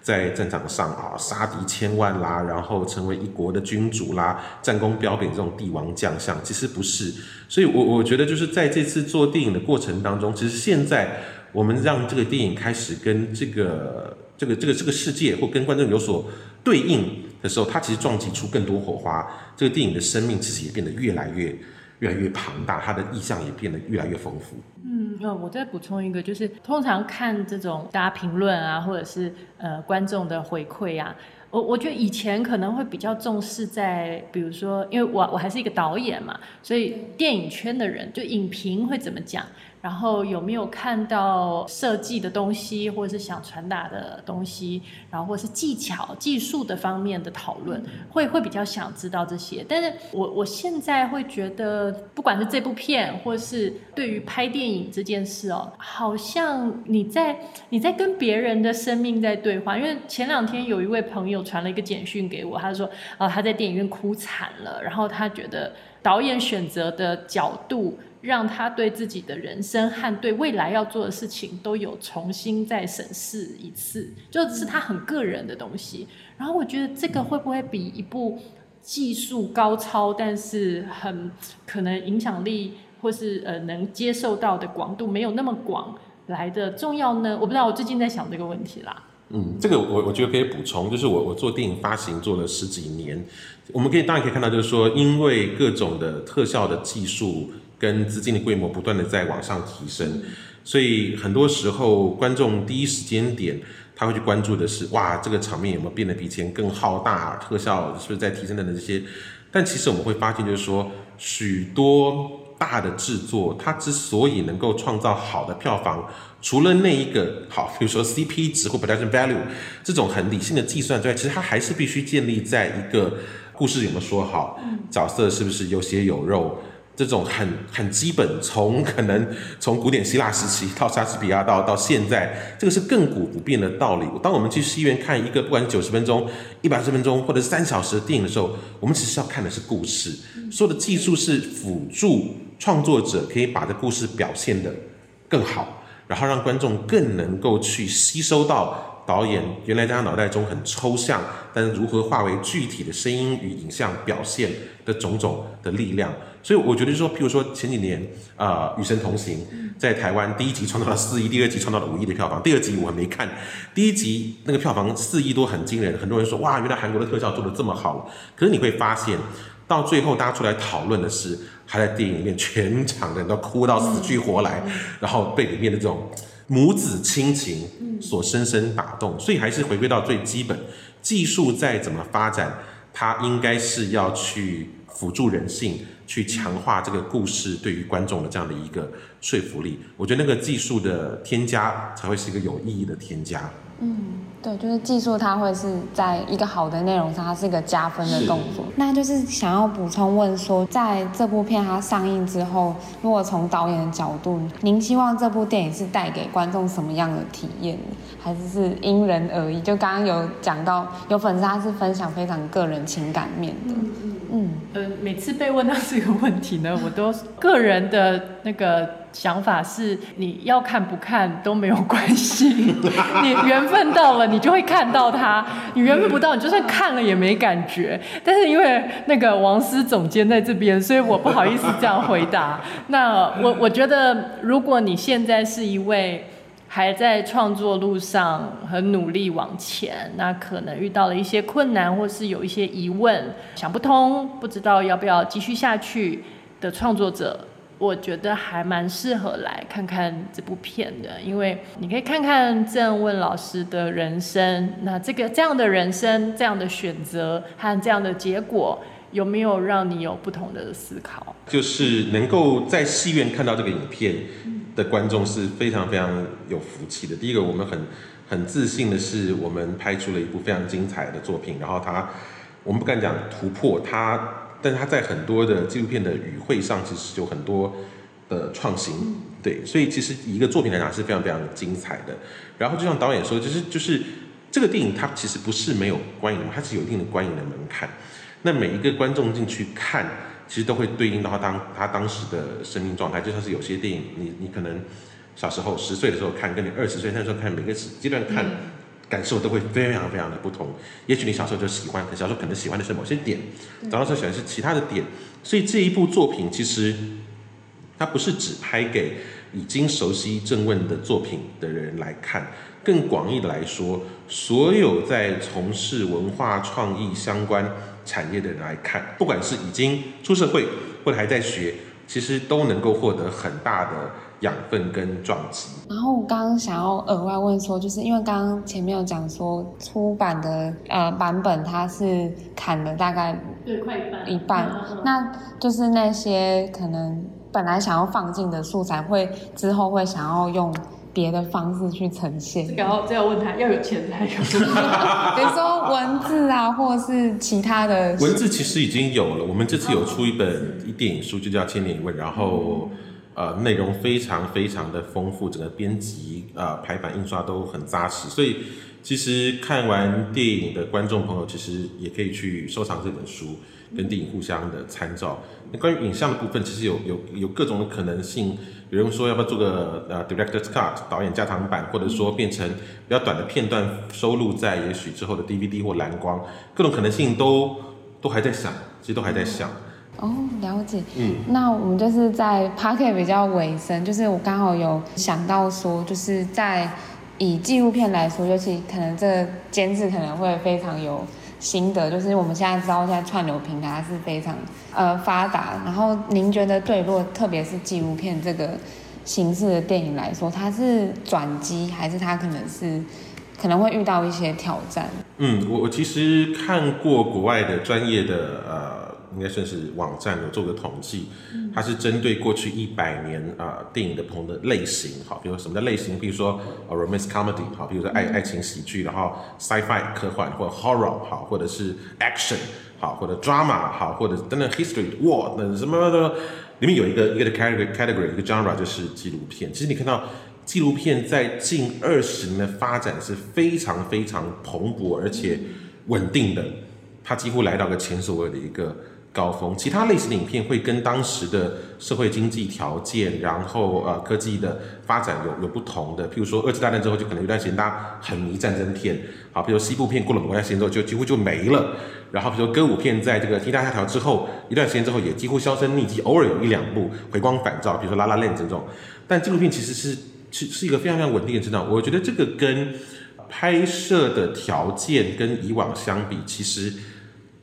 在战场上啊，杀敌千万啦，然后成为一国的君主啦，战功彪炳这种帝王将相，其实不是。所以我，我觉得就是在这次做电影的过程当中，其实现在我们让这个电影开始跟这个这个这个这个世界或跟观众有所对应的时候，它其实撞击出更多火花。这个电影的生命其实也变得越来越越来越庞大，它的意象也变得越来越丰富。嗯那我再补充一个，就是通常看这种大家评论啊，或者是呃观众的回馈啊，我我觉得以前可能会比较重视在，比如说，因为我我还是一个导演嘛，所以电影圈的人就影评会怎么讲。然后有没有看到设计的东西，或者是想传达的东西，然后或是技巧、技术的方面的讨论，会会比较想知道这些。但是我我现在会觉得，不管是这部片，或是对于拍电影这件事哦，好像你在你在跟别人的生命在对话。因为前两天有一位朋友传了一个简讯给我，他说啊他在电影院哭惨了，然后他觉得导演选择的角度。让他对自己的人生和对未来要做的事情都有重新再审视一次，就是他很个人的东西。然后我觉得这个会不会比一部技术高超，但是很可能影响力或是呃能接受到的广度没有那么广来的重要呢？我不知道，我最近在想这个问题啦。嗯，这个我我觉得可以补充，就是我我做电影发行做了十几年，我们可以当然可以看到，就是说因为各种的特效的技术。跟资金的规模不断的在往上提升，所以很多时候观众第一时间点他会去关注的是，哇，这个场面有没有变得比以前更浩大，特效是不是在提升等等这些。但其实我们会发现，就是说许多大的制作，它之所以能够创造好的票房，除了那一个好，比如说 CP 值或 production value 这种很理性的计算之外，其实它还是必须建立在一个故事有没有说好，角色是不是有血有肉。这种很很基本，从可能从古典希腊时期到莎士比亚到到现在，这个是亘古不变的道理。当我们去戏院看一个不管是九十分钟、一百二十分钟或者是三小时的电影的时候，我们其实要看的是故事。所有的技术是辅助创作者可以把这故事表现得更好，然后让观众更能够去吸收到。导演原来在他脑袋中很抽象，但是如何化为具体的声音与影像表现的种种的力量，所以我觉得说，譬如说前几年啊，呃，《与神同行》在台湾第一集创造了四亿，第二集创造了五亿的票房，第二集我还没看，第一集那个票房四亿多很惊人，很多人说哇，原来韩国的特效做的这么好，可是你会发现到最后大家出来讨论的是，他在电影里面全场的人都哭到死去活来，然后被里面的这种。母子亲情所深深打动，所以还是回归到最基本，技术再怎么发展，它应该是要去辅助人性，去强化这个故事对于观众的这样的一个说服力。我觉得那个技术的添加才会是一个有意义的添加。嗯。对，就是技术，它会是在一个好的内容上，它是一个加分的动作。那就是想要补充问说，在这部片它上映之后，如果从导演的角度，您希望这部电影是带给观众什么样的体验，还是是因人而异？就刚刚有讲到，有粉丝他是分享非常个人情感面的。嗯嗯。呃，每次被问到这个问题呢，我都个人的那个。想法是你要看不看都没有关系，(laughs) 你缘分到了你就会看到它，你缘分不到你就算看了也没感觉。但是因为那个王思总监在这边，所以我不好意思这样回答。(laughs) 那我我觉得，如果你现在是一位还在创作路上很努力往前，那可能遇到了一些困难，或是有一些疑问想不通，不知道要不要继续下去的创作者。我觉得还蛮适合来看看这部片的，因为你可以看看郑问老师的人生，那这个这样的人生、这样的选择和这样的结果，有没有让你有不同的思考？就是能够在戏院看到这个影片的观众是非常非常有福气的。第一个，我们很很自信的是，我们拍出了一部非常精彩的作品，然后它，我们不敢讲突破它。但是他在很多的纪录片的语汇上，其实有很多的创新，对，所以其实一个作品来讲是非常非常精彩的。然后就像导演说，就是就是这个电影它其实不是没有观影，它是有一定的观影的门槛。那每一个观众进去看，其实都会对应到他当他当时的生命状态。就像是有些电影，你你可能小时候十岁的时候看，跟你二十岁那时候看，每个阶段看。感受都会非常非常的不同。也许你小时候就喜欢，小时候可能喜欢的是某些点，长大之后喜欢的是其他的点。所以这一部作品其实它不是只拍给已经熟悉正问的作品的人来看，更广义的来说，所有在从事文化创意相关产业的人来看，不管是已经出社会或者还在学，其实都能够获得很大的。养分跟撞击。然后我刚刚想要额外问说，就是因为刚刚前面有讲说出版的呃版本，它是砍了大概对快一半，一半，嗯、那就是那些可能本来想要放进的素材，会之后会想要用别的方式去呈现。然后这要问他要有钱才有，(laughs) 比如说文字啊，或者是其他的。文字其实已经有了，我们这次有出一本电影书，就叫《千年一问》，然后。呃，内容非常非常的丰富，整个编辑、呃排版、印刷都很扎实，所以其实看完电影的观众朋友，其实也可以去收藏这本书，跟电影互相的参照。那关于影像的部分，其实有有有各种的可能性，有人说要不要做个呃 director's cut 导演加长版，或者说变成比较短的片段收录在也许之后的 DVD 或蓝光，各种可能性都都还在想，其实都还在想。哦，了解。嗯，那我们就是在 Pocket 比较尾声，就是我刚好有想到说，就是在以纪录片来说，尤其可能这个监制可能会非常有心得，就是我们现在知道现在串流平台是非常呃发达，然后您觉得对，如果特别是纪录片这个形式的电影来说，它是转机，还是它可能是可能会遇到一些挑战？嗯，我我其实看过国外的专业的呃。应该算是网站有做个统计，它是针对过去一百年啊、呃、电影的不同的类型，好，比如说什么叫类型，比如说 romance comedy，好，比如说爱爱情喜剧，然后 sci-fi 科幻或者 horror，好，或者是 action，好，或者 drama，好，或者等等 history war 等什么的，里面有一个一个的 category category 一个 genre 就是纪录片。其实你看到纪录片在近二十年的发展是非常非常蓬勃而且稳定的，它几乎来到个前所未有的一个。高峰，其他类型的影片会跟当时的社会经济条件，然后呃科技的发展有有不同的。譬如说二次大战之后，就可能有段时间大家很迷战争片，好，比如西部片过了某段时间之后就几乎就没了。然后比如说歌舞片在这个天大下条之后一段时间之后也几乎销声匿迹，偶尔有一两部回光返照，比如说《拉拉链》这种。但纪录片其实是是是一个非常非常稳定的成长。我觉得这个跟拍摄的条件跟以往相比，其实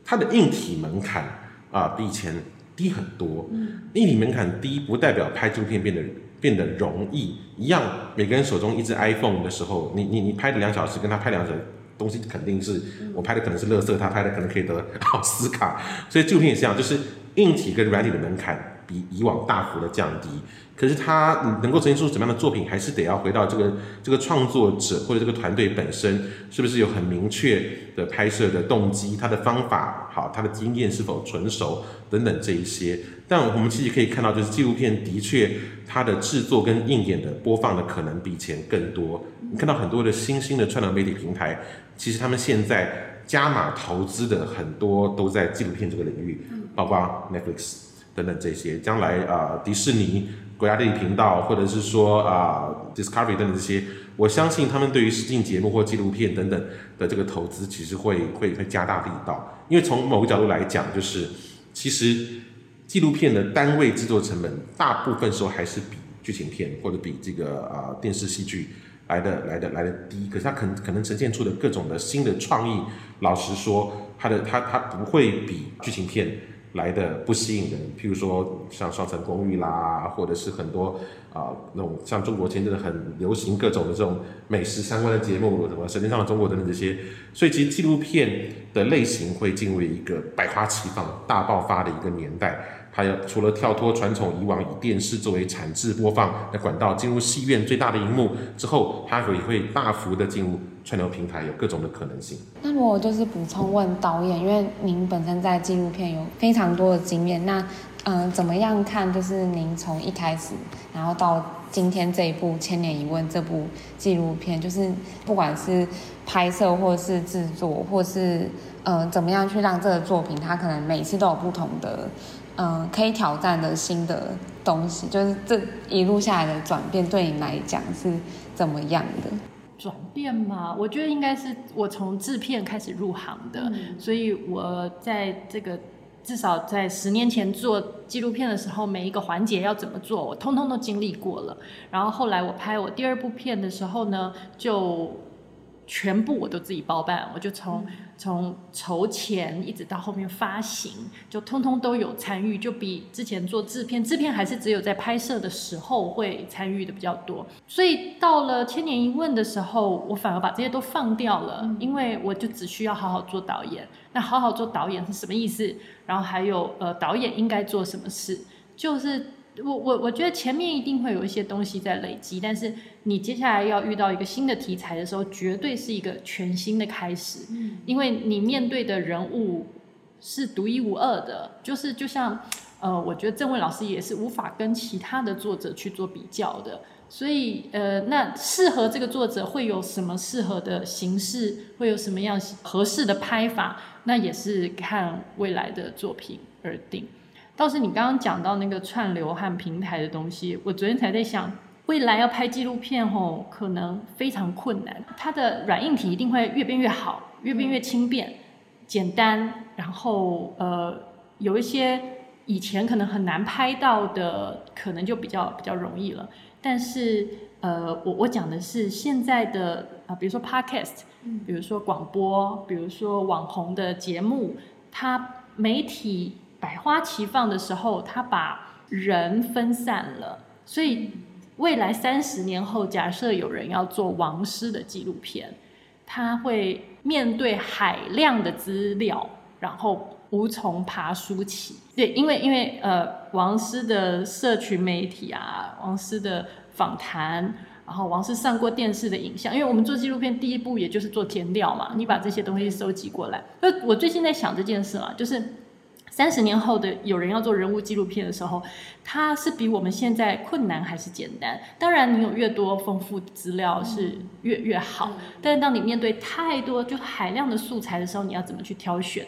它的硬体门槛。啊，比以前低很多。嗯，硬体门槛低不代表拍纪录片变得变得容易。一样，每个人手中一只 iPhone 的时候，你你你拍的两小时，跟他拍两小时，东西肯定是我拍的可能是乐色，他拍的可能可以得奥斯卡。所以纪录片也是这样，就是硬体跟软体的门槛比以往大幅的降低。可是他能够呈现出什么样的作品，还是得要回到这个这个创作者或者这个团队本身，是不是有很明确的拍摄的动机，他的方法好，他的经验是否纯熟等等这一些。但我们其实可以看到，就是纪录片的确它的制作跟应演的播放的可能比以前更多。你看到很多的新兴的串流媒体平台，其实他们现在加码投资的很多都在纪录片这个领域，包括 Netflix 等等这些。将来啊、迪士尼。国家地理频道，或者是说啊、Discovery 等等这些，我相信他们对于实境节目或纪录片等等的这个投资，其实会会会加大力道。因为从某个角度来讲，就是其实纪录片的单位制作成本，大部分时候还是比剧情片或者比这个啊、电视戏剧来的来的来的低。可是它可能可能呈现出的各种的新的创意，老实说，它的它它不会比剧情片。来的不吸引人，譬如说像双层公寓啦，或者是很多啊、那种像中国前阵子很流行各种的这种美食相关的节目，什么《舌尖上的中国》等等这些，所以其实纪录片的类型会进入一个百花齐放、大爆发的一个年代。还有除了跳脱传统以往以电视作为产制播放的管道，进入戏院最大的荧幕之后，它也会大幅的进入串流平台，有各种的可能性。那如果就是补充问导演，因为您本身在纪录片有非常多的经验，那嗯、怎么样看？就是您从一开始，然后到今天这一部《千年一问》这部纪录片，就是不管是拍摄或是制作，或是嗯、怎么样去让这个作品，它可能每次都有不同的。嗯，可以挑战的新的东西，就是这一路下来的转变，对你来讲是怎么样的？转变嘛，我觉得应该是我从制片开始入行的，嗯、所以我在这个至少在十年前做纪录片的时候，每一个环节要怎么做，我通通都经历过了。然后后来我拍我第二部片的时候呢，就。全部我都自己包办，我就从从筹钱一直到后面发行，就通通都有参与，就比之前做制片，制片还是只有在拍摄的时候会参与的比较多。所以到了千年一问的时候，我反而把这些都放掉了，因为我就只需要好好做导演。那好好做导演是什么意思？然后还有呃，导演应该做什么事？就是。我我我觉得前面一定会有一些东西在累积，但是你接下来要遇到一个新的题材的时候，绝对是一个全新的开始，因为你面对的人物是独一无二的，就是就像呃，我觉得郑问老师也是无法跟其他的作者去做比较的，所以呃，那适合这个作者会有什么适合的形式，会有什么样合适的拍法，那也是看未来的作品而定。倒是你刚刚讲到那个串流和平台的东西，我昨天才在想，未来要拍纪录片吼，可能非常困难。它的软硬体一定会越变越好，越变越轻便、简单，然后呃，有一些以前可能很难拍到的，可能就比较比较容易了。但是呃，我我讲的是现在的啊、呃，比如说 Podcast，比如说广播，比如说网红的节目，它媒体。百花齐放的时候，他把人分散了，所以未来三十年后，假设有人要做王师的纪录片，他会面对海量的资料，然后无从爬梳起。对，因为因为呃，王师的社群媒体啊，王师的访谈，然后王师上过电视的影像，因为我们做纪录片第一步也就是做填料嘛，你把这些东西收集过来。那，我最近在想这件事嘛，就是。三十年后的有人要做人物纪录片的时候，它是比我们现在困难还是简单？当然，你有越多丰富的资料是越越好。但是当你面对太多就海量的素材的时候，你要怎么去挑选？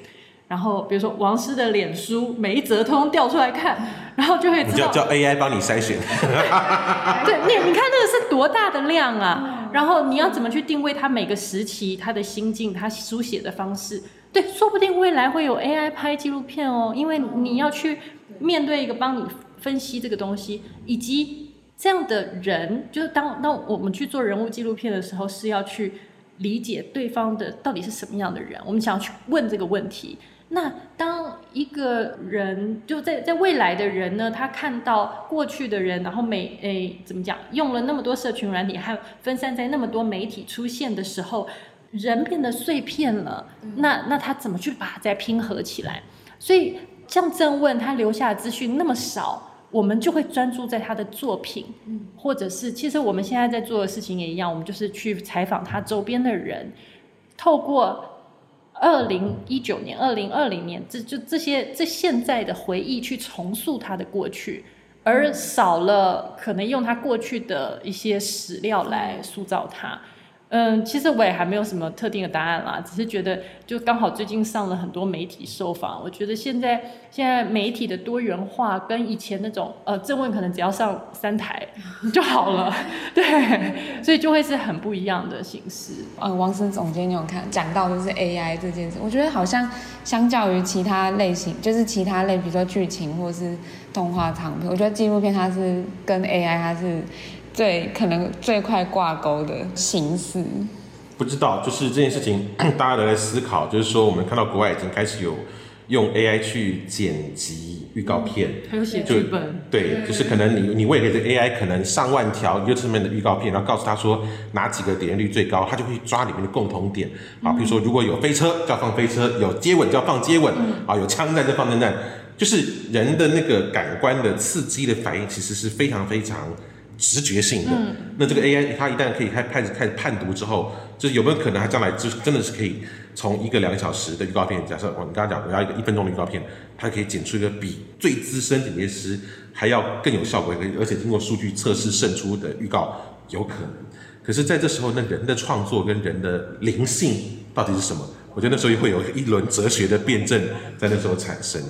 然后比如说王师的脸书，每一则通通调出来看，然后就会知道叫叫 AI 帮你筛选。(laughs) (laughs) 对，你你看那个是多大的量啊？然后你要怎么去定位他每个时期他的心境，他书写的方式？对，说不定未来会有 AI 拍纪录片哦，因为你要去面对一个帮你分析这个东西，以及这样的人，就是当当我们去做人物纪录片的时候，是要去理解对方的到底是什么样的人，我们想要去问这个问题，那当一个人就在在未来的人呢，他看到过去的人，然后每诶怎么讲，用了那么多社群软体，还有分散在那么多媒体出现的时候，人变得碎片了。那那他怎么去把它再拼合起来？所以像郑问他留下的资讯那么少，我们就会专注在他的作品，或者是其实我们现在在做的事情也一样，我们就是去采访他周边的人，透过。二零一九年、二零二零年，这就这些这现在的回忆去重塑他的过去，而少了可能用他过去的一些史料来塑造他。嗯，其实我也还没有什么特定的答案啦，只是觉得就刚好最近上了很多媒体受访，我觉得现在现在媒体的多元化跟以前那种呃，正问可能只要上三台 (laughs) 就好了，对，所以就会是很不一样的形式。呃，王思总监，你有看讲到就是 AI 这件事，我觉得好像相较于其他类型，就是其他类，比如说剧情或是动画长片，我觉得纪录片它是跟 AI 它是。最可能最快挂钩的形式，不知道，就是这件事情，(clears throat) 大家都在思考，就是说，我们看到国外已经开始有用 AI 去剪辑预告片，还有写剧本，对，就是可能你你喂给这 AI 可能上万条 YouTube 的预告片，然后告诉他说哪几个点击率最高，他就会抓里面的共同点。啊，比如说如果有飞车就要放飞车，有接吻就要放接吻，啊，有枪战就放枪战，就是人的那个感官的刺激的反应，其实是非常非常。直觉性的，嗯、那这个 AI 它一旦可以开开始开始判读之后，就是有没有可能它将来就真的是可以从一个两个小时的预告片，假设我你刚刚讲我要一个一分钟的预告片，它可以剪出一个比最资深剪接师还要更有效果，而且经过数据测试胜出的预告，有可能。可是在这时候，那人的创作跟人的灵性到底是什么？我觉得那时候会有一轮哲学的辩证在那时候产生。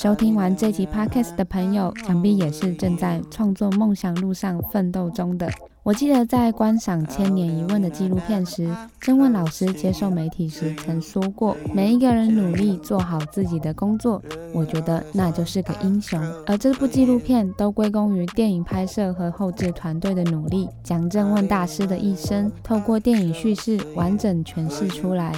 收听完这集 Podcast 的朋友，想必也是正在创作梦想路上奋斗中的。我记得在观赏《千年一问》的纪录片时，郑问老师接受媒体时曾说过：“每一个人努力做好自己的工作，我觉得那就是个英雄。”而这部纪录片都归功于电影拍摄和后制团队的努力，将郑问大师的一生透过电影叙事完整诠释出来。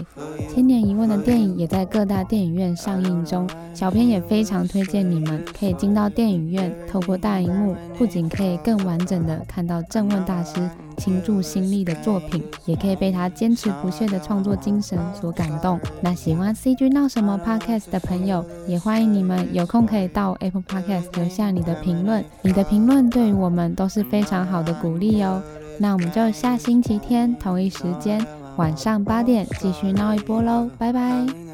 《千年一问》的电影也在各大电影院上映中，小编也非常推荐你们可以进到电影院，透过大荧幕，不仅可以更完整的看到郑问大师倾注心力的作品，也可以被他坚持不懈的创作精神所感动。那喜欢 CG 闹什么 Podcast 的朋友，也欢迎你们有空可以到 Apple Podcast 留下你的评论，你的评论对于我们都是非常好的鼓励哦。那我们就下星期天同一时间晚上八点继续闹一波喽，拜拜。